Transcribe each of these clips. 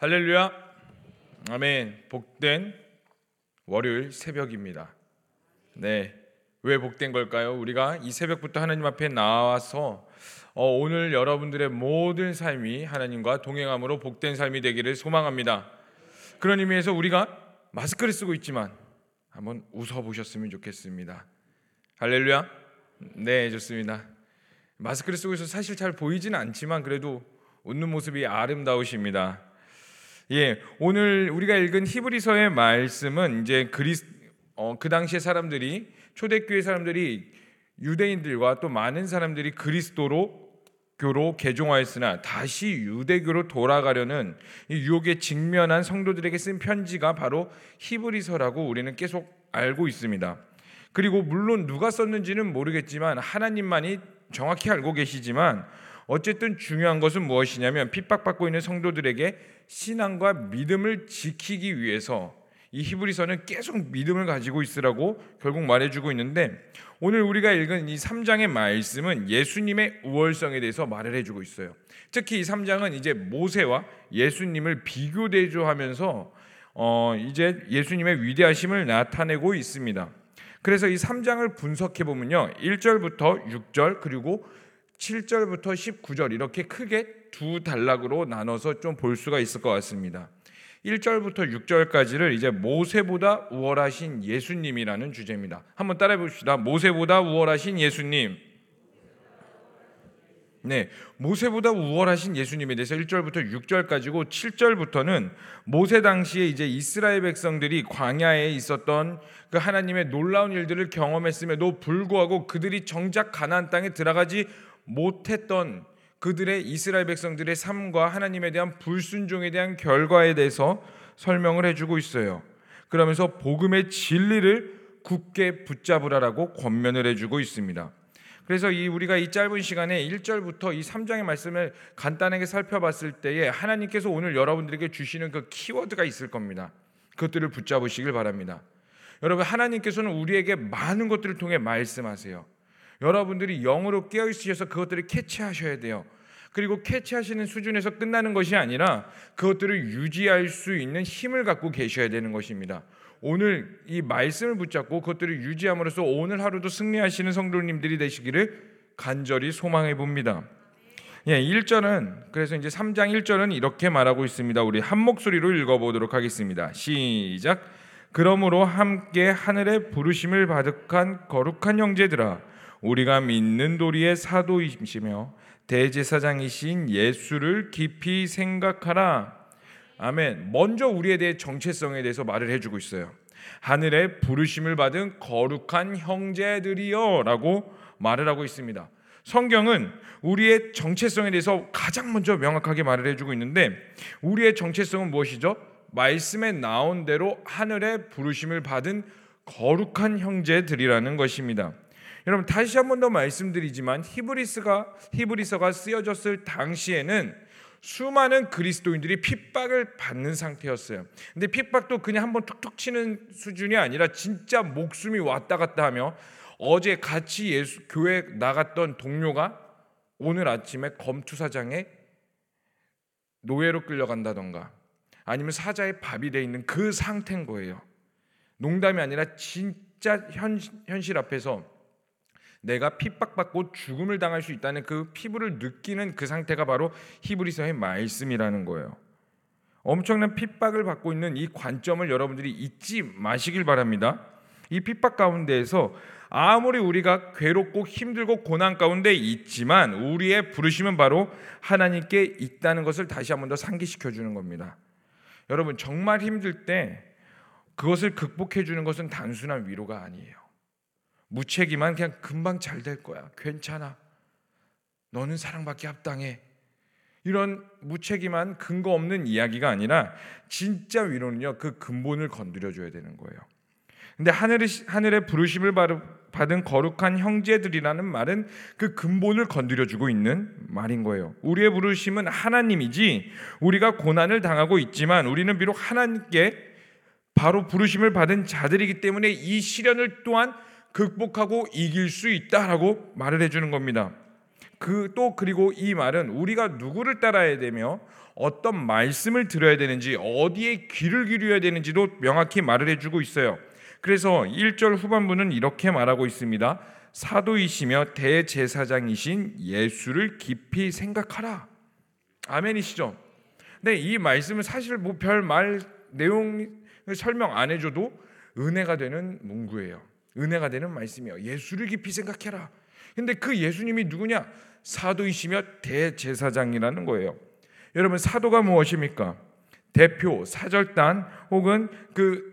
할렐루야. 아멘. 복된 월요일 새벽입니다. 네. 왜 복된 걸까요? 우리가 이 새벽부터 하나님 앞에 나와서 어, 오늘 여러분들의 모든 삶이 하나님과 동행함으로 복된 삶이 되기를 소망합니다. 그런 의미에서 우리가 마스크를 쓰고 있지만 한번 웃어 보셨으면 좋겠습니다. 할렐루야. 네, 좋습니다. 마스크를 쓰고 있어서 사실 잘 보이지는 않지만 그래도 웃는 모습이 아름다우십니다. 예, 오늘 우리가 읽은 히브리서의 말씀은 이제 그리스 어, 그 당시의 사람들이 초대교회 사람들이 유대인들과 또 많은 사람들이 그리스도로 교로 개종하였으나 다시 유대교로 돌아가려는 유혹에 직면한 성도들에게 쓴 편지가 바로 히브리서라고 우리는 계속 알고 있습니다. 그리고 물론 누가 썼는지는 모르겠지만 하나님만이 정확히 알고 계시지만 어쨌든 중요한 것은 무엇이냐면 핍박받고 있는 성도들에게 신앙과 믿음을 지키기 위해서 이 히브리서는 계속 믿음을 가지고 있으라고 결국 말해주고 있는데 오늘 우리가 읽은 이 3장의 말씀은 예수님의 우월성에 대해서 말을 해주고 있어요. 특히 이 3장은 이제 모세와 예수님을 비교 대조하면서 어 이제 예수님의 위대하심을 나타내고 있습니다. 그래서 이 3장을 분석해 보면요. 1절부터 6절 그리고 7절부터 19절 이렇게 크게 두 단락으로 나눠서 좀 볼 수가 있을 것 같습니다. 1절부터 6절까지를 이제 모세보다 우월하신 예수님이라는 주제입니다. 한번 따라해 봅시다. 모세보다 우월하신 예수님. 네, 모세보다 우월하신 예수님에 대해서 1절부터 6절까지고 7절부터는 모세 당시에 이제 이스라엘 백성들이 광야에 있었던 그 하나님의 놀라운 일들을 경험했음에도 불구하고 그들이 정작 가나안 땅에 들어가지 못했던 그들의 이스라엘 백성들의 삶과 하나님에 대한 불순종에 대한 결과에 대해서 설명을 해주고 있어요. 그러면서 복음의 진리를 굳게 붙잡으라라고 권면을 해주고 있습니다. 그래서 이 우리가 이 짧은 시간에 1절부터 이 3장의 말씀을 간단하게 살펴봤을 때에 하나님께서 오늘 여러분들에게 주시는 그 키워드가 있을 겁니다. 그것들을 붙잡으시길 바랍니다. 여러분 하나님께서는 우리에게 많은 것들을 통해 말씀하세요. 여러분들이 영으로 깨어 있으셔서 그것들을 캐치하셔야 돼요. 그리고 캐치하시는 수준에서 끝나는 것이 아니라 그것들을 유지할 수 있는 힘을 갖고 계셔야 되는 것입니다. 오늘 이 말씀을 붙잡고 그것들을 유지함으로써 오늘 하루도 승리하시는 성도님들이 되시기를 간절히 소망해 봅니다. 예, 1절은 그래서 이제 3장 1절은 이렇게 말하고 있습니다. 우리 한 목소리로 읽어 보도록 하겠습니다. 시작. 그러므로 함께 하늘의 부르심을 받득한 거룩한 형제들아 우리가 믿는 도리의 사도이시며 대제사장이신 예수를 깊이 생각하라. 아멘. 먼저 우리에 대해 정체성에 대해서 말을 해주고 있어요. 하늘의 부르심을 받은 거룩한 형제들이여라고 말을 하고 있습니다. 성경은 우리의 정체성에 대해서 가장 먼저 명확하게 말을 해주고 있는데 우리의 정체성은 무엇이죠? 말씀에 나온 대로 하늘의 부르심을 받은 거룩한 형제들이라는 것입니다. 여러분 다시 한 번 더 말씀드리지만 히브리스가 히브리서가 쓰여졌을 당시에는 수많은 그리스도인들이 핍박을 받는 상태였어요. 근데 핍박도 그냥 한번 툭툭 치는 수준이 아니라 진짜 목숨이 왔다 갔다 하며 어제 같이 예수 교회 나갔던 동료가 오늘 아침에 검투사장에 노예로 끌려간다던가 아니면 사자의 밥이 돼 있는 그 상태인 거예요. 농담이 아니라 진짜 현, 현실 앞에서 내가 핍박받고 죽음을 당할 수 있다는 그 피부를 느끼는 그 상태가 바로 히브리서의 말씀이라는 거예요. 엄청난 핍박을 받고 있는 이 관점을 여러분들이 잊지 마시길 바랍니다. 이 핍박 가운데에서 아무리 우리가 괴롭고 힘들고 고난 가운데 있지만 우리의 부르심은 바로 하나님께 있다는 것을 다시 한번 더 상기시켜 주는 겁니다. 여러분 정말 힘들 때 그것을 극복해 주는 것은 단순한 위로가 아니에요. 무책임한 그냥 금방 잘 될 거야. 괜찮아. 너는 사랑받기 합당해. 이런 무책임한 근거 없는 이야기가 아니라 진짜 위로는요. 그 근본을 건드려 줘야 되는 거예요. 근데 하늘의 하늘의 부르심을 받은 거룩한 형제들이라는 말은 그 근본을 건드려 주고 있는 말인 거예요. 우리의 부르심은 하나님이지 우리가 고난을 당하고 있지만 우리는 비록 하나님께 바로 부르심을 받은 자들이기 때문에 이 시련을 또한 극복하고 이길 수 있다라고 말을 해주는 겁니다. 그 또 그리고 이 말은 우리가 누구를 따라야 되며 어떤 말씀을 들어야 되는지 어디에 귀를 기울여야 되는지도 명확히 말을 해주고 있어요. 그래서 1절 후반부는 이렇게 말하고 있습니다. 사도이시며 대제사장이신 예수를 깊이 생각하라. 아멘이시죠? 네, 이 말씀은 사실 뭐 별 말 내용 설명 안 해줘도 은혜가 되는 문구예요. 은혜가 되는 말씀이에요. 예수를 깊이 생각해라. 근데 그 예수님이 누구냐? 사도이시며 대제사장이라는 거예요. 여러분 사도가 무엇입니까? 대표, 사절단 혹은 그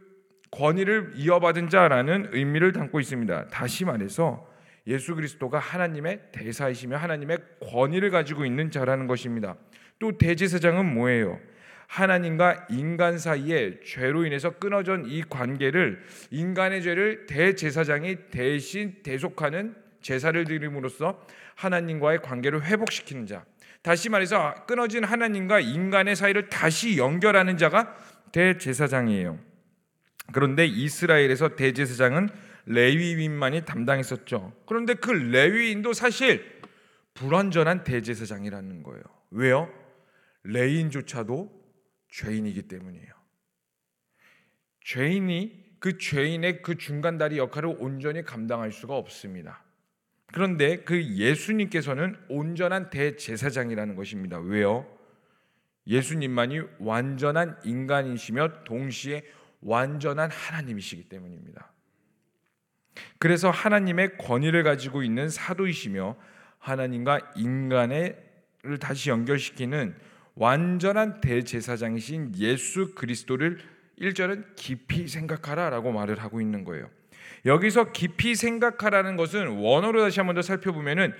권위를 이어받은 자라는 의미를 담고 있습니다. 다시 말해서 예수 그리스도가 하나님의 대사이시며 하나님의 권위를 가지고 있는 자라는 것입니다. 또 대제사장은 뭐예요? 하나님과 인간 사이에 죄로 인해서 끊어진 이 관계를 인간의 죄를 대제사장이 대신 대속하는 제사를 드림으로써 하나님과의 관계를 회복시키는 자. 다시 말해서 끊어진 하나님과 인간의 사이를 다시 연결하는 자가 대제사장이에요. 그런데 이스라엘에서 대제사장은 레위인만이 담당했었죠. 그런데 그 레위인도 사실 불완전한 대제사장이라는 거예요. 왜요? 레인조차도 죄인이기 때문이에요. 죄인이 그 죄인의 그 중간다리 역할을 온전히 감당할 수가 없습니다. 그런데 그 예수님께서는 온전한 대제사장이라는 것입니다. 왜요? 예수님만이 완전한 인간이시며 동시에 완전한 하나님이시기 때문입니다. 그래서 하나님의 권위를 가지고 있는 사도이시며 하나님과 인간을 다시 연결시키는 완전한 대제사장이신 예수 그리스도를 1절은 깊이 생각하라라고 말을 하고 있는 거예요. 여기서 깊이 생각하라는 것은 원어로 다시 한번 더 살펴보면은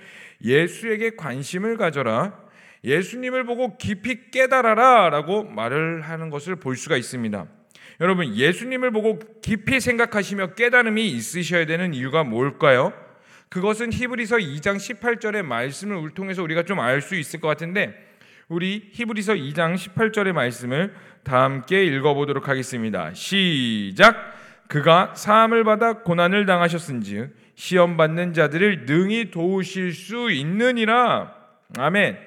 예수에게 관심을 가져라. 예수님을 보고 깊이 깨달아라라고 말을 하는 것을 볼 수가 있습니다. 여러분, 예수님을 보고 깊이 생각하시며 깨달음이 있으셔야 되는 이유가 뭘까요? 그것은 히브리서 2장 18절의 말씀을 통해서 우리가 좀 알 수 있을 것 같은데 우리 히브리서 2장 18절의 말씀을 다 함께 읽어보도록 하겠습니다. 시작. 그가 사함을 받아 고난을 당하셨은즉 시험 받는 자들을 능히 도우실 수 있느니라. 아멘.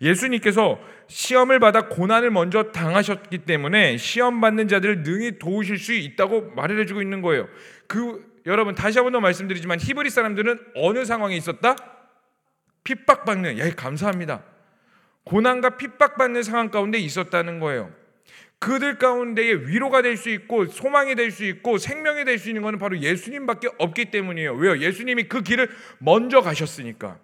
예수님께서 시험을 받아 고난을 먼저 당하셨기 때문에 시험 받는 자들을 능히 도우실 수 있다고 말을 해주고 있는 거예요. 그 여러분 다시 한 번 더 말씀드리지만 히브리 사람들은 어느 상황에 있었다? 핍박받는. 야, 감사합니다. 고난과 핍박받는 상황 가운데 있었다는 거예요. 그들 가운데에 위로가 될 수 있고 소망이 될 수 있고 생명이 될 수 있는 것은 바로 예수님밖에 없기 때문이에요. 왜요? 예수님이 그 길을 먼저 가셨으니까.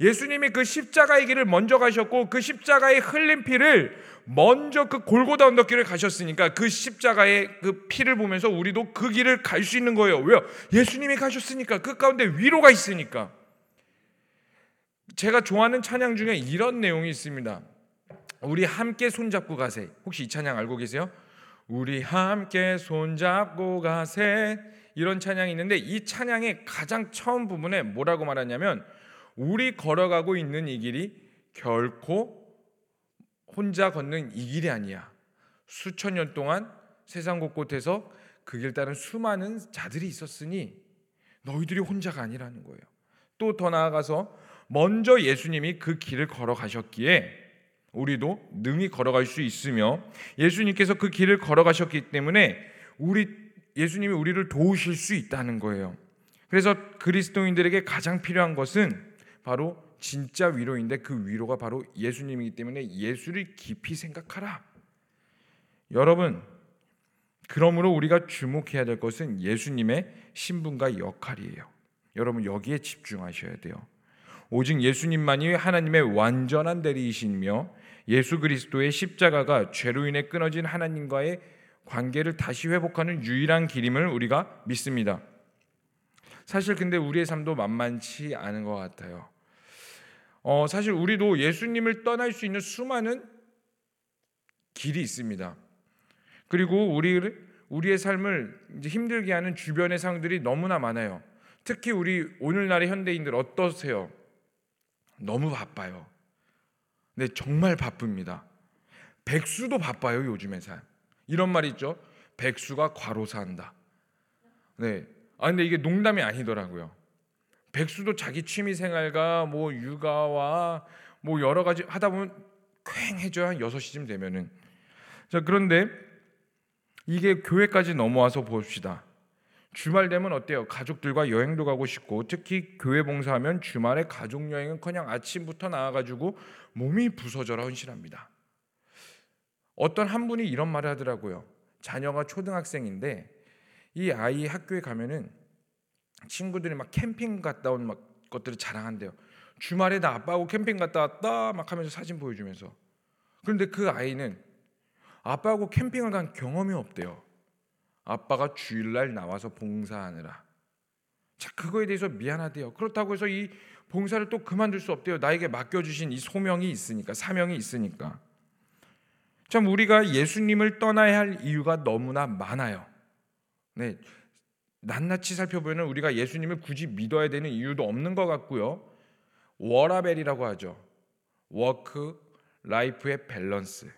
예수님이 그 십자가의 길을 먼저 가셨고 그 십자가의 흘린 피를 먼저 그 골고다 언덕길을 가셨으니까 그 십자가의 그 피를 보면서 우리도 그 길을 갈 수 있는 거예요. 왜요? 예수님이 가셨으니까 그 가운데 위로가 있으니까. 제가 좋아하는 찬양 중에 이런 내용이 있습니다. 우리 함께 손잡고 가세. 혹시 이 찬양 알고 계세요? 우리 함께 손잡고 가세. 이런 찬양이 있는데 이 찬양의 가장 처음 부분에 뭐라고 말하냐면 우리 걸어가고 있는 이 길이 결코 혼자 걷는 이 길이 아니야. 수천 년 동안 세상 곳곳에서 그 길 따른 수많은 자들이 있었으니 너희들이 혼자가 아니라는 거예요. 또 더 나아가서 먼저 예수님이 그 길을 걸어가셨기에 우리도 능히 걸어갈 수 있으며 예수님께서 그 길을 걸어가셨기 때문에 우리 예수님이 우리를 도우실 수 있다는 거예요. 그래서 그리스도인들에게 가장 필요한 것은 바로 진짜 위로인데 그 위로가 바로 예수님이기 때문에 예수를 깊이 생각하라. 여러분, 그러므로 우리가 주목해야 될 것은 예수님의 신분과 역할이에요. 여러분 여기에 집중하셔야 돼요. 오직 예수님만이 하나님의 완전한 대리이시며 예수 그리스도의 십자가가 죄로 인해 끊어진 하나님과의 관계를 다시 회복하는 유일한 길임을 우리가 믿습니다. 사실 근데 우리의 삶도 만만치 않은 것 같아요. 어, 사실 우리도 예수님을 떠날 수 있는 수많은 길이 있습니다. 그리고 우리 우리의 삶을 힘들게 하는 주변의 상황들이 너무나 많아요. 특히 우리 오늘날의 현대인들 어떠세요? 너무 바빠요. 네, 정말 바쁩니다. 백수도 바빠요, 요즘의 삶. 이런 말 있죠. 백수가 과로사한다. 네. 아, 근데 이게 농담이 아니더라고요. 백수도 자기 취미 생활과 뭐 육아와 뭐 여러 가지 하다 보면 쾌해져야 한 6시쯤 되면은 자 그런데 이게 교회까지 넘어와서 봅시다. 주말 되면 어때요? 가족들과 여행도 가고 싶고 특히 교회 봉사하면 주말에 가족 여행은 그냥 아침부터 나와가지고 몸이 부서져라 헌신합니다. 어떤 한 분이 이런 말을 하더라고요. 자녀가 초등학생인데 이 아이 학교에 가면은 친구들이 막 캠핑 갔다 온 막 것들을 자랑한대요. 주말에 나 아빠하고 캠핑 갔다 왔다 막 하면서 사진 보여주면서. 그런데 그 아이는 아빠하고 캠핑을 간 경험이 없대요. 아빠가 주일날 나와서 봉사하느라. 자, 그거에 대해서 미안하대요. 그렇다고 해서 이 봉사를 또 그만둘 수 없대요. 나에게 맡겨주신 이 소명이 있으니까, 사명이 있으니까. 참, 우리가 예수님을 떠나야 할 이유가 너무나 많아요. 네. 낱낱이 살펴보면 우리가 예수님을 굳이 믿어야 되는 이유도 없는 것 같고요. 워라밸이라고 하죠. work, life의 balance.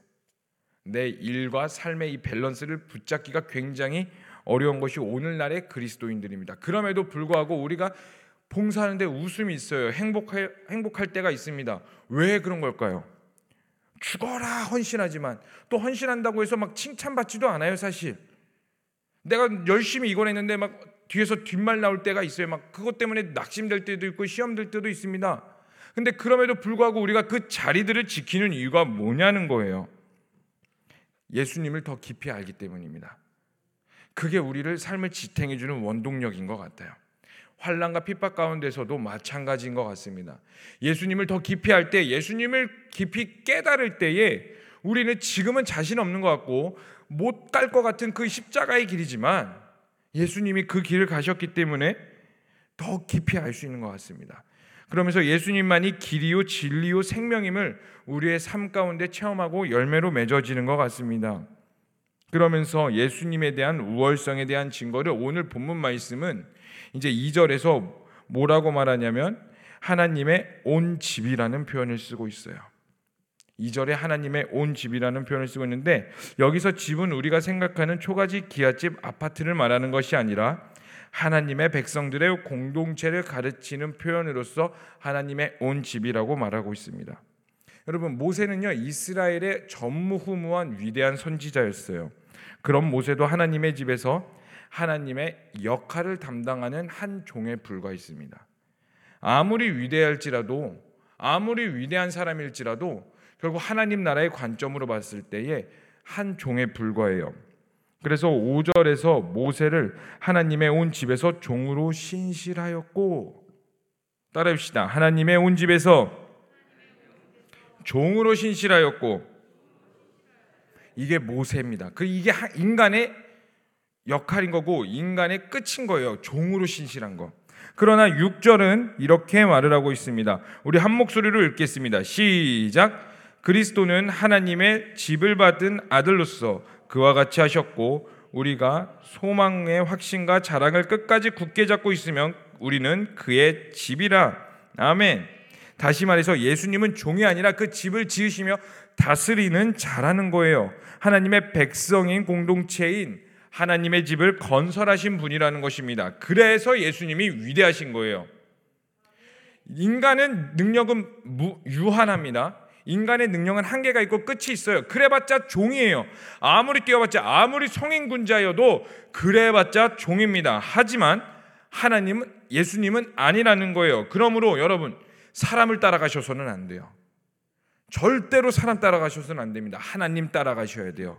내 일과 삶의 이 밸런스를 붙잡기가 굉장히 어려운 것이 오늘날의 그리스도인들입니다. 그럼에도 불구하고 우리가 봉사하는데 웃음이 있어요. 행복할, 행복할 때가 있습니다. 왜 그런 걸까요? 죽어라 헌신하지만 또 헌신한다고 해서 막 칭찬받지도 않아요, 사실. 내가 열심히 이걸 했는데 막 뒤에서 뒷말 나올 때가 있어요. 막 그것 때문에 낙심될 때도 있고 시험 될 때도 있습니다. 근데 그럼에도 불구하고 우리가 그 자리들을 지키는 이유가 뭐냐는 거예요. 예수님을 더 깊이 알기 때문입니다. 그게 우리를 삶을 지탱해 주는 원동력인 것 같아요. 환란과 핍박 가운데서도 마찬가지인 것 같습니다. 예수님을 더 깊이 할 때, 예수님을 깊이 깨달을 때에 우리는 지금은 자신 없는 것 같고 못 갈 것 같은 그 십자가의 길이지만 예수님이 그 길을 가셨기 때문에 더 깊이 알 수 있는 것 같습니다. 그러면서 예수님만이 길이요 진리요 생명임을 우리의 삶 가운데 체험하고 열매로 맺어지는 것 같습니다. 그러면서 예수님에 대한 우월성에 대한 증거를 오늘 본문 말씀은 이제 2절에서 뭐라고 말하냐면 하나님의 온 집이라는 표현을 쓰고 있어요. 2절에 하나님의 온 집이라는 표현을 쓰고 있는데 여기서 집은 우리가 생각하는 초가집, 기아집, 아파트를 말하는 것이 아니라 하나님의 백성들의 공동체를 가르치는 표현으로서 하나님의 온 집이라고 말하고 있습니다. 여러분 모세는요 이스라엘의 전무후무한 위대한 선지자였어요. 그런 모세도 하나님의 집에서 하나님의 역할을 담당하는 한 종에 불과했습니다. 아무리 위대할지라도 아무리 위대한 사람일지라도 결국 하나님 나라의 관점으로 봤을 때에 한 종에 불과해요. 그래서 5절에서 모세를 하나님의 온 집에서 종으로 신실하였고 따라합시다. 하나님의 온 집에서 종으로 신실하였고 이게 모세입니다. 그 이게 인간의 역할인 거고 인간의 끝인 거예요. 종으로 신실한 거. 그러나 6절은 이렇게 말을 하고 있습니다. 우리 한 목소리로 읽겠습니다. 시작. 그리스도는 하나님의 집을 받은 아들로서 그와 같이 하셨고 우리가 소망의 확신과 자랑을 끝까지 굳게 잡고 있으면 우리는 그의 집이라. 아멘. 다시 말해서 예수님은 종이 아니라 그 집을 지으시며 다스리는 자라는 거예요. 하나님의 백성인 공동체인 하나님의 집을 건설하신 분이라는 것입니다. 그래서 예수님이 위대하신 거예요. 인간은 능력은 유한합니다. 인간의 능력은 한계가 있고 끝이 있어요. 그래봤자 종이에요. 아무리 뛰어봤자 아무리 성인군자여도 그래봤자 종입니다. 하지만 하나님은 예수님은 아니라는 거예요. 그러므로 여러분 사람을 따라가셔서는 안 돼요. 절대로 사람 따라가셔서는 안 됩니다. 하나님 따라가셔야 돼요.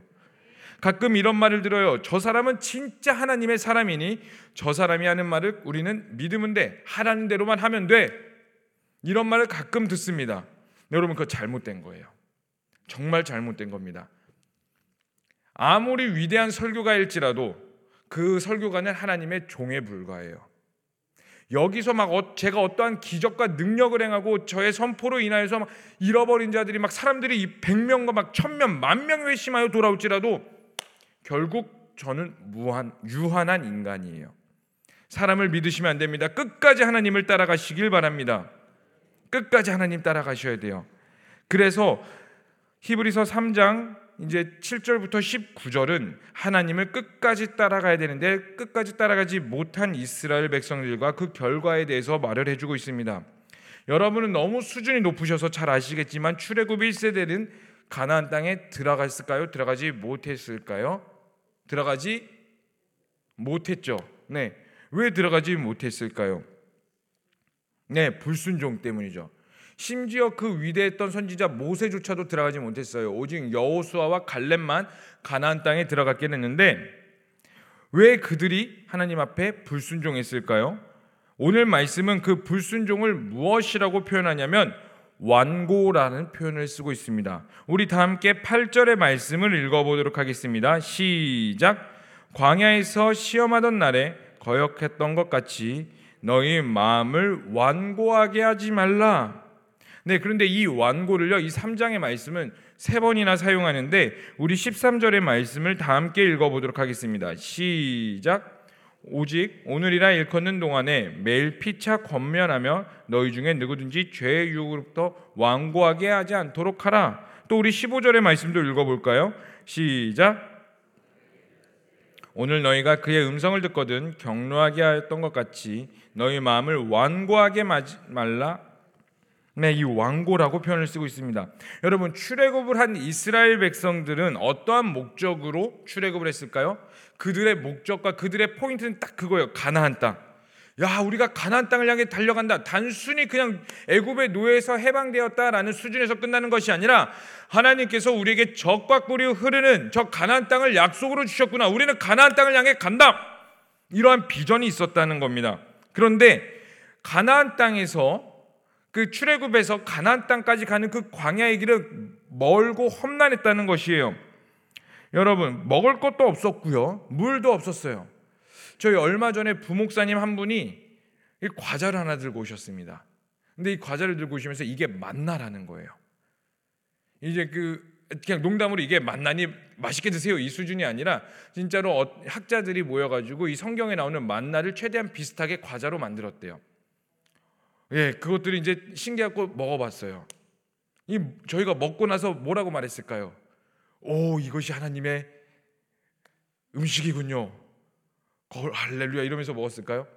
가끔 이런 말을 들어요. 저 사람은 진짜 하나님의 사람이니 저 사람이 하는 말을 우리는 믿으면 돼. 하라는 대로만 하면 돼. 이런 말을 가끔 듣습니다. 여러분 그거 잘못된 거예요. 정말 잘못된 겁니다. 아무리 위대한 설교가일지라도 그 설교가는 하나님의 종에 불과해요. 여기서 막 어, 제가 어떠한 기적과 능력을 행하고 저의 선포로 인하여서 막 잃어버린 자들이 막 사람들이 이 100명과 막 1000명, 만 명이 회심하여 돌아올지라도 결국 저는 무한 유한한 인간이에요. 사람을 믿으시면 안 됩니다. 끝까지 하나님을 따라가시길 바랍니다. 끝까지 하나님 따라가셔야 돼요. 그래서 히브리서 3장 이제 7절부터 19절은 하나님을 끝까지 따라가야 되는데 끝까지 따라가지 못한 이스라엘 백성들과 그 결과에 대해서 말을 해주고 있습니다. 여러분은 너무 수준이 높으셔서 잘 아시겠지만 출애굽 1세대는 가나안 땅에 들어갔을까요? 들어가지 못했을까요? 들어가지 못했죠. 네. 왜 들어가지 못했을까요? 네, 불순종 때문이죠. 심지어 그 위대했던 선지자 모세조차도 들어가지 못했어요. 오직 여호수아와 갈렙만 가나안 땅에 들어갔게 됐는데 왜 그들이 하나님 앞에 불순종했을까요? 오늘 말씀은 그 불순종을 무엇이라고 표현하냐면 완고라는 표현을 쓰고 있습니다. 우리 다 함께 8절의 말씀을 읽어보도록 하겠습니다. 시작. 광야에서 시험하던 날에 거역했던 것 같이 너희 마음을 완고하게 하지 말라. 네, 그런데 이 완고를요, 이 3장의 말씀은 세 번이나 사용하는데 우리 13절의 말씀을 다 함께 읽어 보도록 하겠습니다. 시작. 오직 오늘이라 일컫는 동안에 매일 피차 권면하며 너희 중에 누구든지 죄의 유혹으로부터 완고하게 하지 않도록 하라. 또 우리 15절의 말씀도 읽어 볼까요? 시작. 오늘 너희가 그의 음성을 듣거든 경로하게 하였던 것 같이 너희 마음을 완고하게 말라. 네, 이 완고라고 표현을 쓰고 있습니다. 여러분 출애굽을 한 이스라엘 백성들은 어떠한 목적으로 출애굽을 했을까요? 그들의 목적과 그들의 포인트는 딱 그거예요. 가나안 땅. 야, 우리가 가나안 땅을 향해 달려간다. 단순히 그냥 애굽의 노예에서 해방되었다라는 수준에서 끝나는 것이 아니라 하나님께서 우리에게 적과 꿀이 흐르는 저 가나안 땅을 약속으로 주셨구나. 우리는 가나안 땅을 향해 간다. 이러한 비전이 있었다는 겁니다. 그런데 가나안 땅에서 그 출애굽에서 가나안 땅까지 가는 그 광야의 길은 멀고 험난했다는 것이에요. 여러분, 먹을 것도 없었고요. 물도 없었어요. 저희 얼마 전에 부목사님 한 분이 과자를 하나 들고 오셨습니다. 근데 이 과자를 들고 오시면서 이게 만나라는 거예요. 이제 그 그냥 농담으로 이게 만나니 맛있게 드세요 이 수준이 아니라 진짜로 어, 학자들이 모여가지고 이 성경에 나오는 만나를 최대한 비슷하게 과자로 만들었대요. 예, 그것들이 이제 신기하고 먹어봤어요. 이 저희가 먹고 나서 뭐라고 말했을까요? 오 이것이 하나님의 음식이군요. 걸 할렐루야 이러면서 먹었을까요?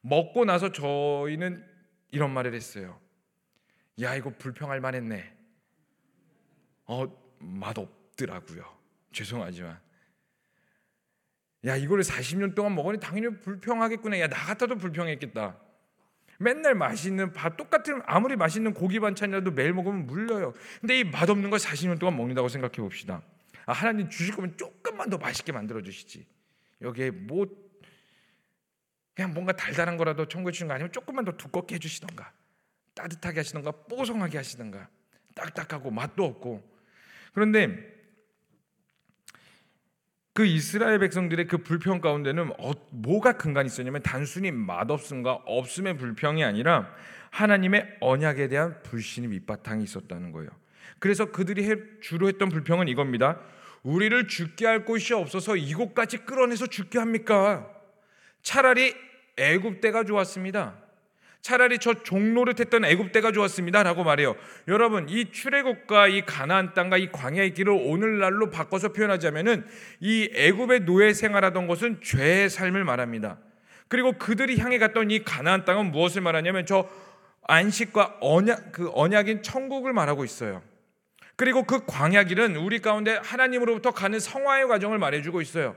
먹고 나서 저희는 이런 말을 했어요. 야 이거 불평할 만했네. 어 맛없더라고요. 죄송하지만. 야 이거를 40년 동안 먹으니 당연히 불평하겠구나. 야 나 같아도 불평했겠다. 맨날 맛있는 밥 똑같은 아무리 맛있는 고기 반찬이라도 매일 먹으면 물려요. 근데 이 맛없는 걸 40년 동안 먹는다고 생각해 봅시다. 아, 하나님 주실 거면 조금만 더 맛있게 만들어 주시지. 여기에 뭐 그냥 뭔가 달달한 거라도 청구해 주는 거 아니면 조금만 더 두껍게 해주시던가 따뜻하게 하시던가 뽀송하게 하시던가 딱딱하고 맛도 없고 그런데 그 이스라엘 백성들의 그 불평 가운데는 어, 뭐가 근간이 있었냐면 단순히 맛없음과 없음의 불평이 아니라 하나님의 언약에 대한 불신이 밑바탕이 있었다는 거예요. 그래서 그들이 주로 했던 불평은 이겁니다. 우리를 죽게 할 곳이 없어서 이곳까지 끌어내서 죽게 합니까? 차라리 애굽 때가 좋았습니다. 차라리 저 종노릇했던 애굽 때가 좋았습니다라고 말해요. 여러분 이 출애굽과 이 가나안 땅과 이 광야의 길을 오늘날로 바꿔서 표현하자면은 이 애굽의 노예 생활하던 것은 죄의 삶을 말합니다. 그리고 그들이 향해 갔던 이 가나안 땅은 무엇을 말하냐면 저 안식과 언약 그 언약인 천국을 말하고 있어요. 그리고 그 광야 길은 우리 가운데 하나님으로부터 가는 성화의 과정을 말해주고 있어요.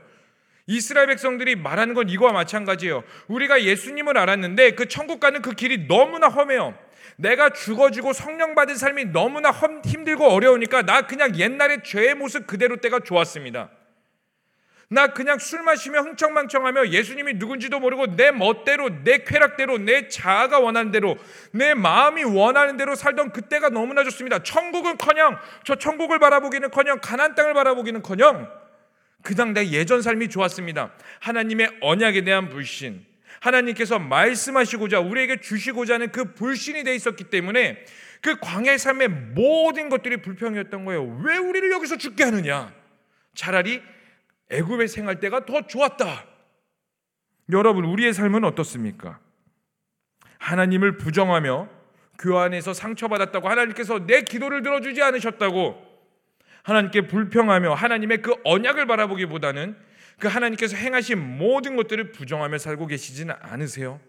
이스라엘 백성들이 말하는 건 이거와 마찬가지예요. 우리가 예수님을 알았는데 그 천국 가는 그 길이 너무나 험해요. 내가 죽어지고 성령 받은 삶이 너무나 험, 힘들고 어려우니까 나 그냥 옛날의 죄의 모습 그대로 때가 좋았습니다. 나 그냥 술 마시며 흥청망청하며 예수님이 누군지도 모르고 내 멋대로 내 쾌락대로 내 자아가 원하는 대로 내 마음이 원하는 대로 살던 그때가 너무나 좋습니다. 천국은커녕 저 천국을 바라보기는커녕 가난 땅을 바라보기는커녕 그당 내 예전 삶이 좋았습니다. 하나님의 언약에 대한 불신, 하나님께서 말씀하시고자 우리에게 주시고자 하는 그 불신이 돼 있었기 때문에 그 광야의 삶의 모든 것들이 불평이었던 거예요. 왜 우리를 여기서 죽게 하느냐? 차라리 애굽의 생활 때가 더 좋았다. 여러분, 우리의 삶은 어떻습니까? 하나님을 부정하며 교환해서 상처받았다고 하나님께서 내 기도를 들어주지 않으셨다고 하나님께 불평하며 하나님의 그 언약을 바라보기보다는 그 하나님께서 행하신 모든 것들을 부정하며 살고 계시지는 않으세요?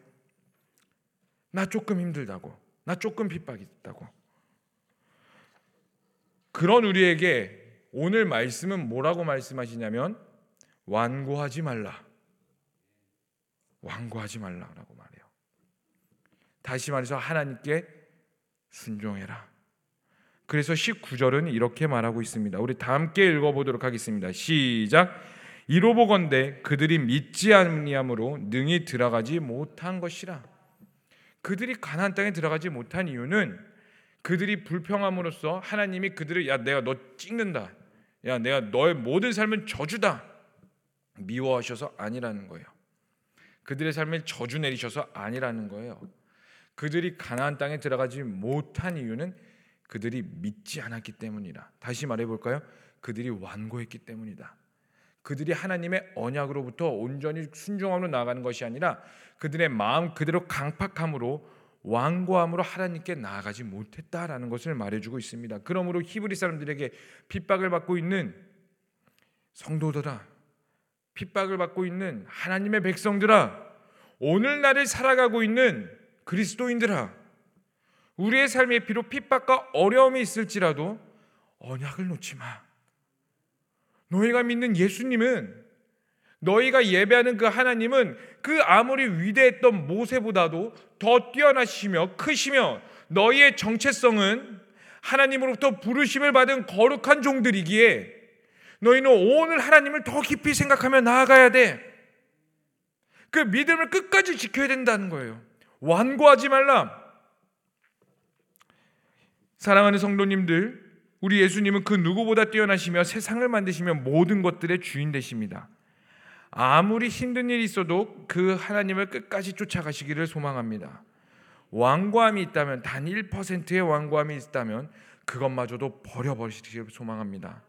나 조금 힘들다고. 나 조금 핍박이 있다고. 그런 우리에게 오늘 말씀은 뭐라고 말씀하시냐면 완고하지 말라. 완고하지 말라라고 말해요. 다시 말해서 하나님께 순종해라. 그래서 19절은 이렇게 말하고 있습니다. 우리 다 함께 읽어 보도록 하겠습니다. 시작. 이로 보건대 그들이 믿지 아니함으로 능히 들어가지 못한 것이라. 그들이 가나안 땅에 들어가지 못한 이유는 그들이 불평함으로써 하나님이 그들을 야 내가 너 찍는다. 야 내가 너의 모든 삶은 저주다. 미워하셔서 아니라는 거예요. 그들의 삶에 저주 내리셔서 아니라는 거예요. 그들이 가나안 땅에 들어가지 못한 이유는 그들이 믿지 않았기 때문이라. 다시 말해 볼까요? 그들이 완고했기 때문이다. 그들이 하나님의 언약으로부터 온전히 순종함으로 나아가는 것이 아니라 그들의 마음 그대로 강팍함으로 완고함으로 하나님께 나아가지 못했다라는 것을 말해주고 있습니다. 그러므로 히브리 사람들에게 핍박을 받고 있는 성도들아, 핍박을 받고 있는 하나님의 백성들아, 오늘날을 살아가고 있는 그리스도인들아, 우리의 삶에 비록 핍박과 어려움이 있을지라도 언약을 놓지 마. 너희가 믿는 예수님은 너희가 예배하는 그 하나님은 그 아무리 위대했던 모세보다도 더 뛰어나시며 크시며 너희의 정체성은 하나님으로부터 부르심을 받은 거룩한 종들이기에 너희는 오늘 하나님을 더 깊이 생각하며 나아가야 돼. 그 믿음을 끝까지 지켜야 된다는 거예요. 완고하지 말라. 사랑하는 성도님들, 우리 예수님은 그 누구보다 뛰어나시며 세상을 만드시며 모든 것들의 주인 되십니다. 아무리 힘든 일이 있어도 그 하나님을 끝까지 쫓아가시기를 소망합니다. 완고함이 있다면 단 1%의 완고함이 있다면 그것마저도 버려버리시기를 소망합니다.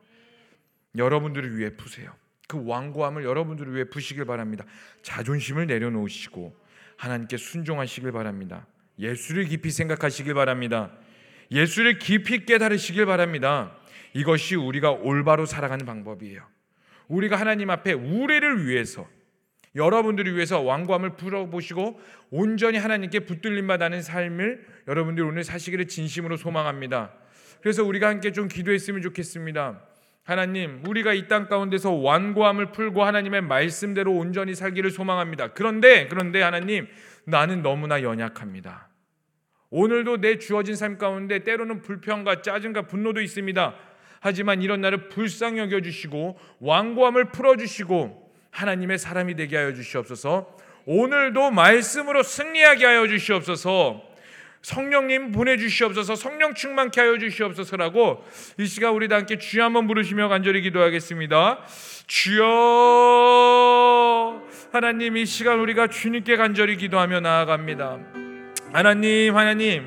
여러분들을 위해 푸세요. 그 완고함을 여러분들을 위해 푸시길 바랍니다. 자존심을 내려놓으시고 하나님께 순종하시길 바랍니다. 예수를 깊이 생각하시길 바랍니다. 예수를 깊이 깨달으시길 바랍니다. 이것이 우리가 올바로 살아가는 방법이에요. 우리가 하나님 앞에 우리를 위해서 여러분들을 위해서 왕감을 풀어보시고 온전히 하나님께 붙들림 받는 삶을 여러분들이 오늘 사시기를 진심으로 소망합니다. 그래서 우리가 함께 좀 기도했으면 좋겠습니다. 하나님, 우리가 이 땅 가운데서 완고함을 풀고 하나님의 말씀대로 온전히 살기를 소망합니다. 그런데 그런데 하나님, 나는 너무나 연약합니다. 오늘도 내 주어진 삶 가운데 때로는 불평과 짜증과 분노도 있습니다. 하지만 이런 날을 불쌍히 여겨 주시고 완고함을 풀어 주시고 하나님의 사람이 되게 하여 주시옵소서. 오늘도 말씀으로 승리하게 하여 주시옵소서. 성령님 보내주시옵소서 성령 충만케 하여 주시옵소서라고 이 시간 우리 다 함께 주여 한번 부르시며 간절히 기도하겠습니다 주여 하나님 이 시간 우리가 주님께 간절히 기도하며 나아갑니다 하나님 하나님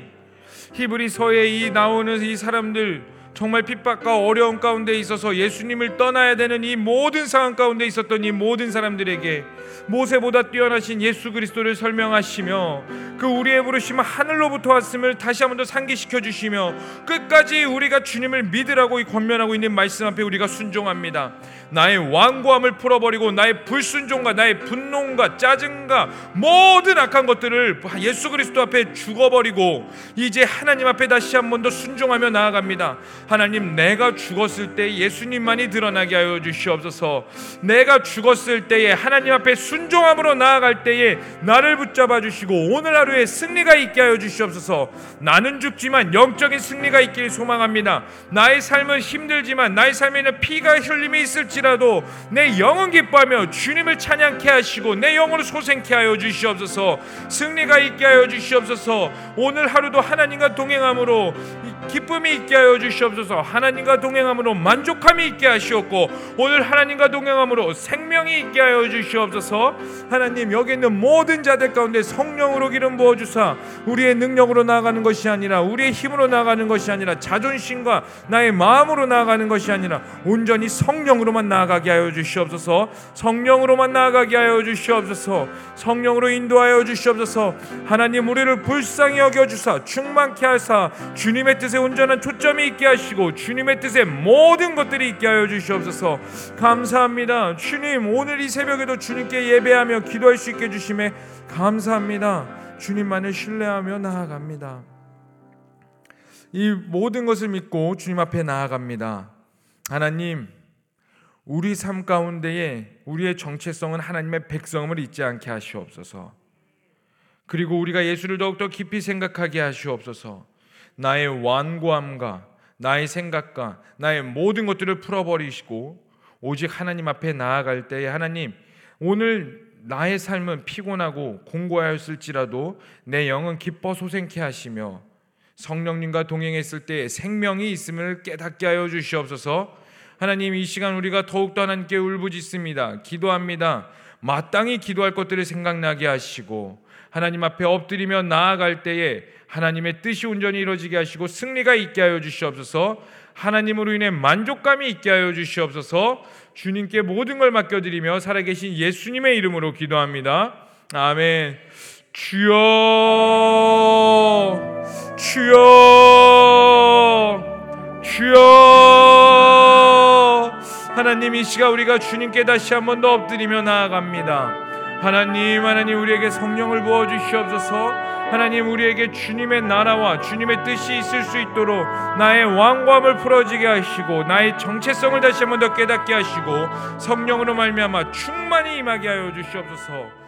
히브리서에 이 나오는 이 사람들 정말 핍박과 어려움 가운데 있어서 예수님을 떠나야 되는 이 모든 상황 가운데 있었던 이 모든 사람들에게 모세보다 뛰어나신 예수 그리스도를 설명하시며 그 우리의 부르심은 하늘로부터 왔음을 다시 한 번 더 상기시켜 주시며 끝까지 우리가 주님을 믿으라고 권면하고 있는 말씀 앞에 우리가 순종합니다. 나의 완고함을 풀어버리고 나의 불순종과 나의 분노과 짜증과 모든 악한 것들을 예수 그리스도 앞에 죽어버리고 이제 하나님 앞에 다시 한 번 더 순종하며 나아갑니다. 하나님 내가 죽었을 때 예수님만이 드러나게 하여 주시옵소서. 내가 죽었을 때에 하나님 앞에 순종함으로 나아갈 때에 나를 붙잡아 주시고 오늘 하루에 승리가 있게 하여 주시옵소서. 나는 죽지만 영적인 승리가 있길 소망합니다. 나의 삶은 힘들지만 나의 삶에는 피가 흘림이 있을지 라도 내 영은 기뻐하며 주님을 찬양케 하시고 내 영으로 소생케 하여 주시옵소서. 승리가 있게 하여 주시옵소서. 오늘 하루도 하나님과 동행함으로 기쁨이 있게 하여 주시옵소서. 하나님과 동행함으로 만족함이 있게 하시옵고 오늘 하나님과 동행함으로 생명이 있게 하여 주시옵소서. 하나님 여기 있는 모든 자들 가운데 성령으로 기름 부어 주사 우리의 능력으로 나아가는 것이 아니라 우리의 힘으로 나아가는 것이 아니라 자존심과 나의 마음으로 나아가는 것이 아니라 온전히 성령으로만 나아가게 하여 주시옵소서. 성령으로만 나아가게 하여 주시옵소서. 성령으로 인도하여 주시옵소서. 하나님 우리를 불쌍히 여겨 주사 충만케 하사 주님의 뜻에 온전한 초점이 있게 하시고 주님의 뜻에 모든 것들이 있게 하여 주시옵소서. 감사합니다. 주님 오늘 이 새벽에도 주님께 예배하며 기도할 수 있게 주심에 감사합니다. 주님만을 신뢰하며 나아갑니다. 이 모든 것을 믿고 주님 앞에 나아갑니다. 하나님, 우리 삶 가운데에 우리의 정체성은 하나님의 백성을 잊지 않게 하시옵소서. 그리고 우리가 예수를 더욱더 깊이 생각하게 하시옵소서. 나의 완고함과 나의 생각과 나의 모든 것들을 풀어버리시고 오직 하나님 앞에 나아갈 때에 하나님 오늘 나의 삶은 피곤하고 공고하였을지라도 내 영은 기뻐 소생케 하시며 성령님과 동행했을 때 생명이 있음을 깨닫게 하여 주시옵소서. 하나님 이 시간 우리가 더욱더 하나님께 울부짖습니다. 기도합니다. 마땅히 기도할 것들을 생각나게 하시고 하나님 앞에 엎드리며 나아갈 때에 하나님의 뜻이 온전히 이루어지게 하시고 승리가 있게 하여 주시옵소서. 하나님으로 인해 만족감이 있게 하여 주시옵소서. 주님께 모든 걸 맡겨드리며 살아계신 예수님의 이름으로 기도합니다. 아멘. 주여, 주여, 주여. 하나님 이 시간 우리가 주님께 다시 한 번 더 엎드리며 나아갑니다. 하나님, 하나님 우리에게 성령을 부어 주시옵소서. 하나님 우리에게 주님의 나라와 주님의 뜻이 있을 수 있도록 나의 왕관을 풀어지게 하시고 나의 정체성을 다시 한번 더 깨닫게 하시고 성령으로 말미암아 충만히 임하게 하여 주시옵소서.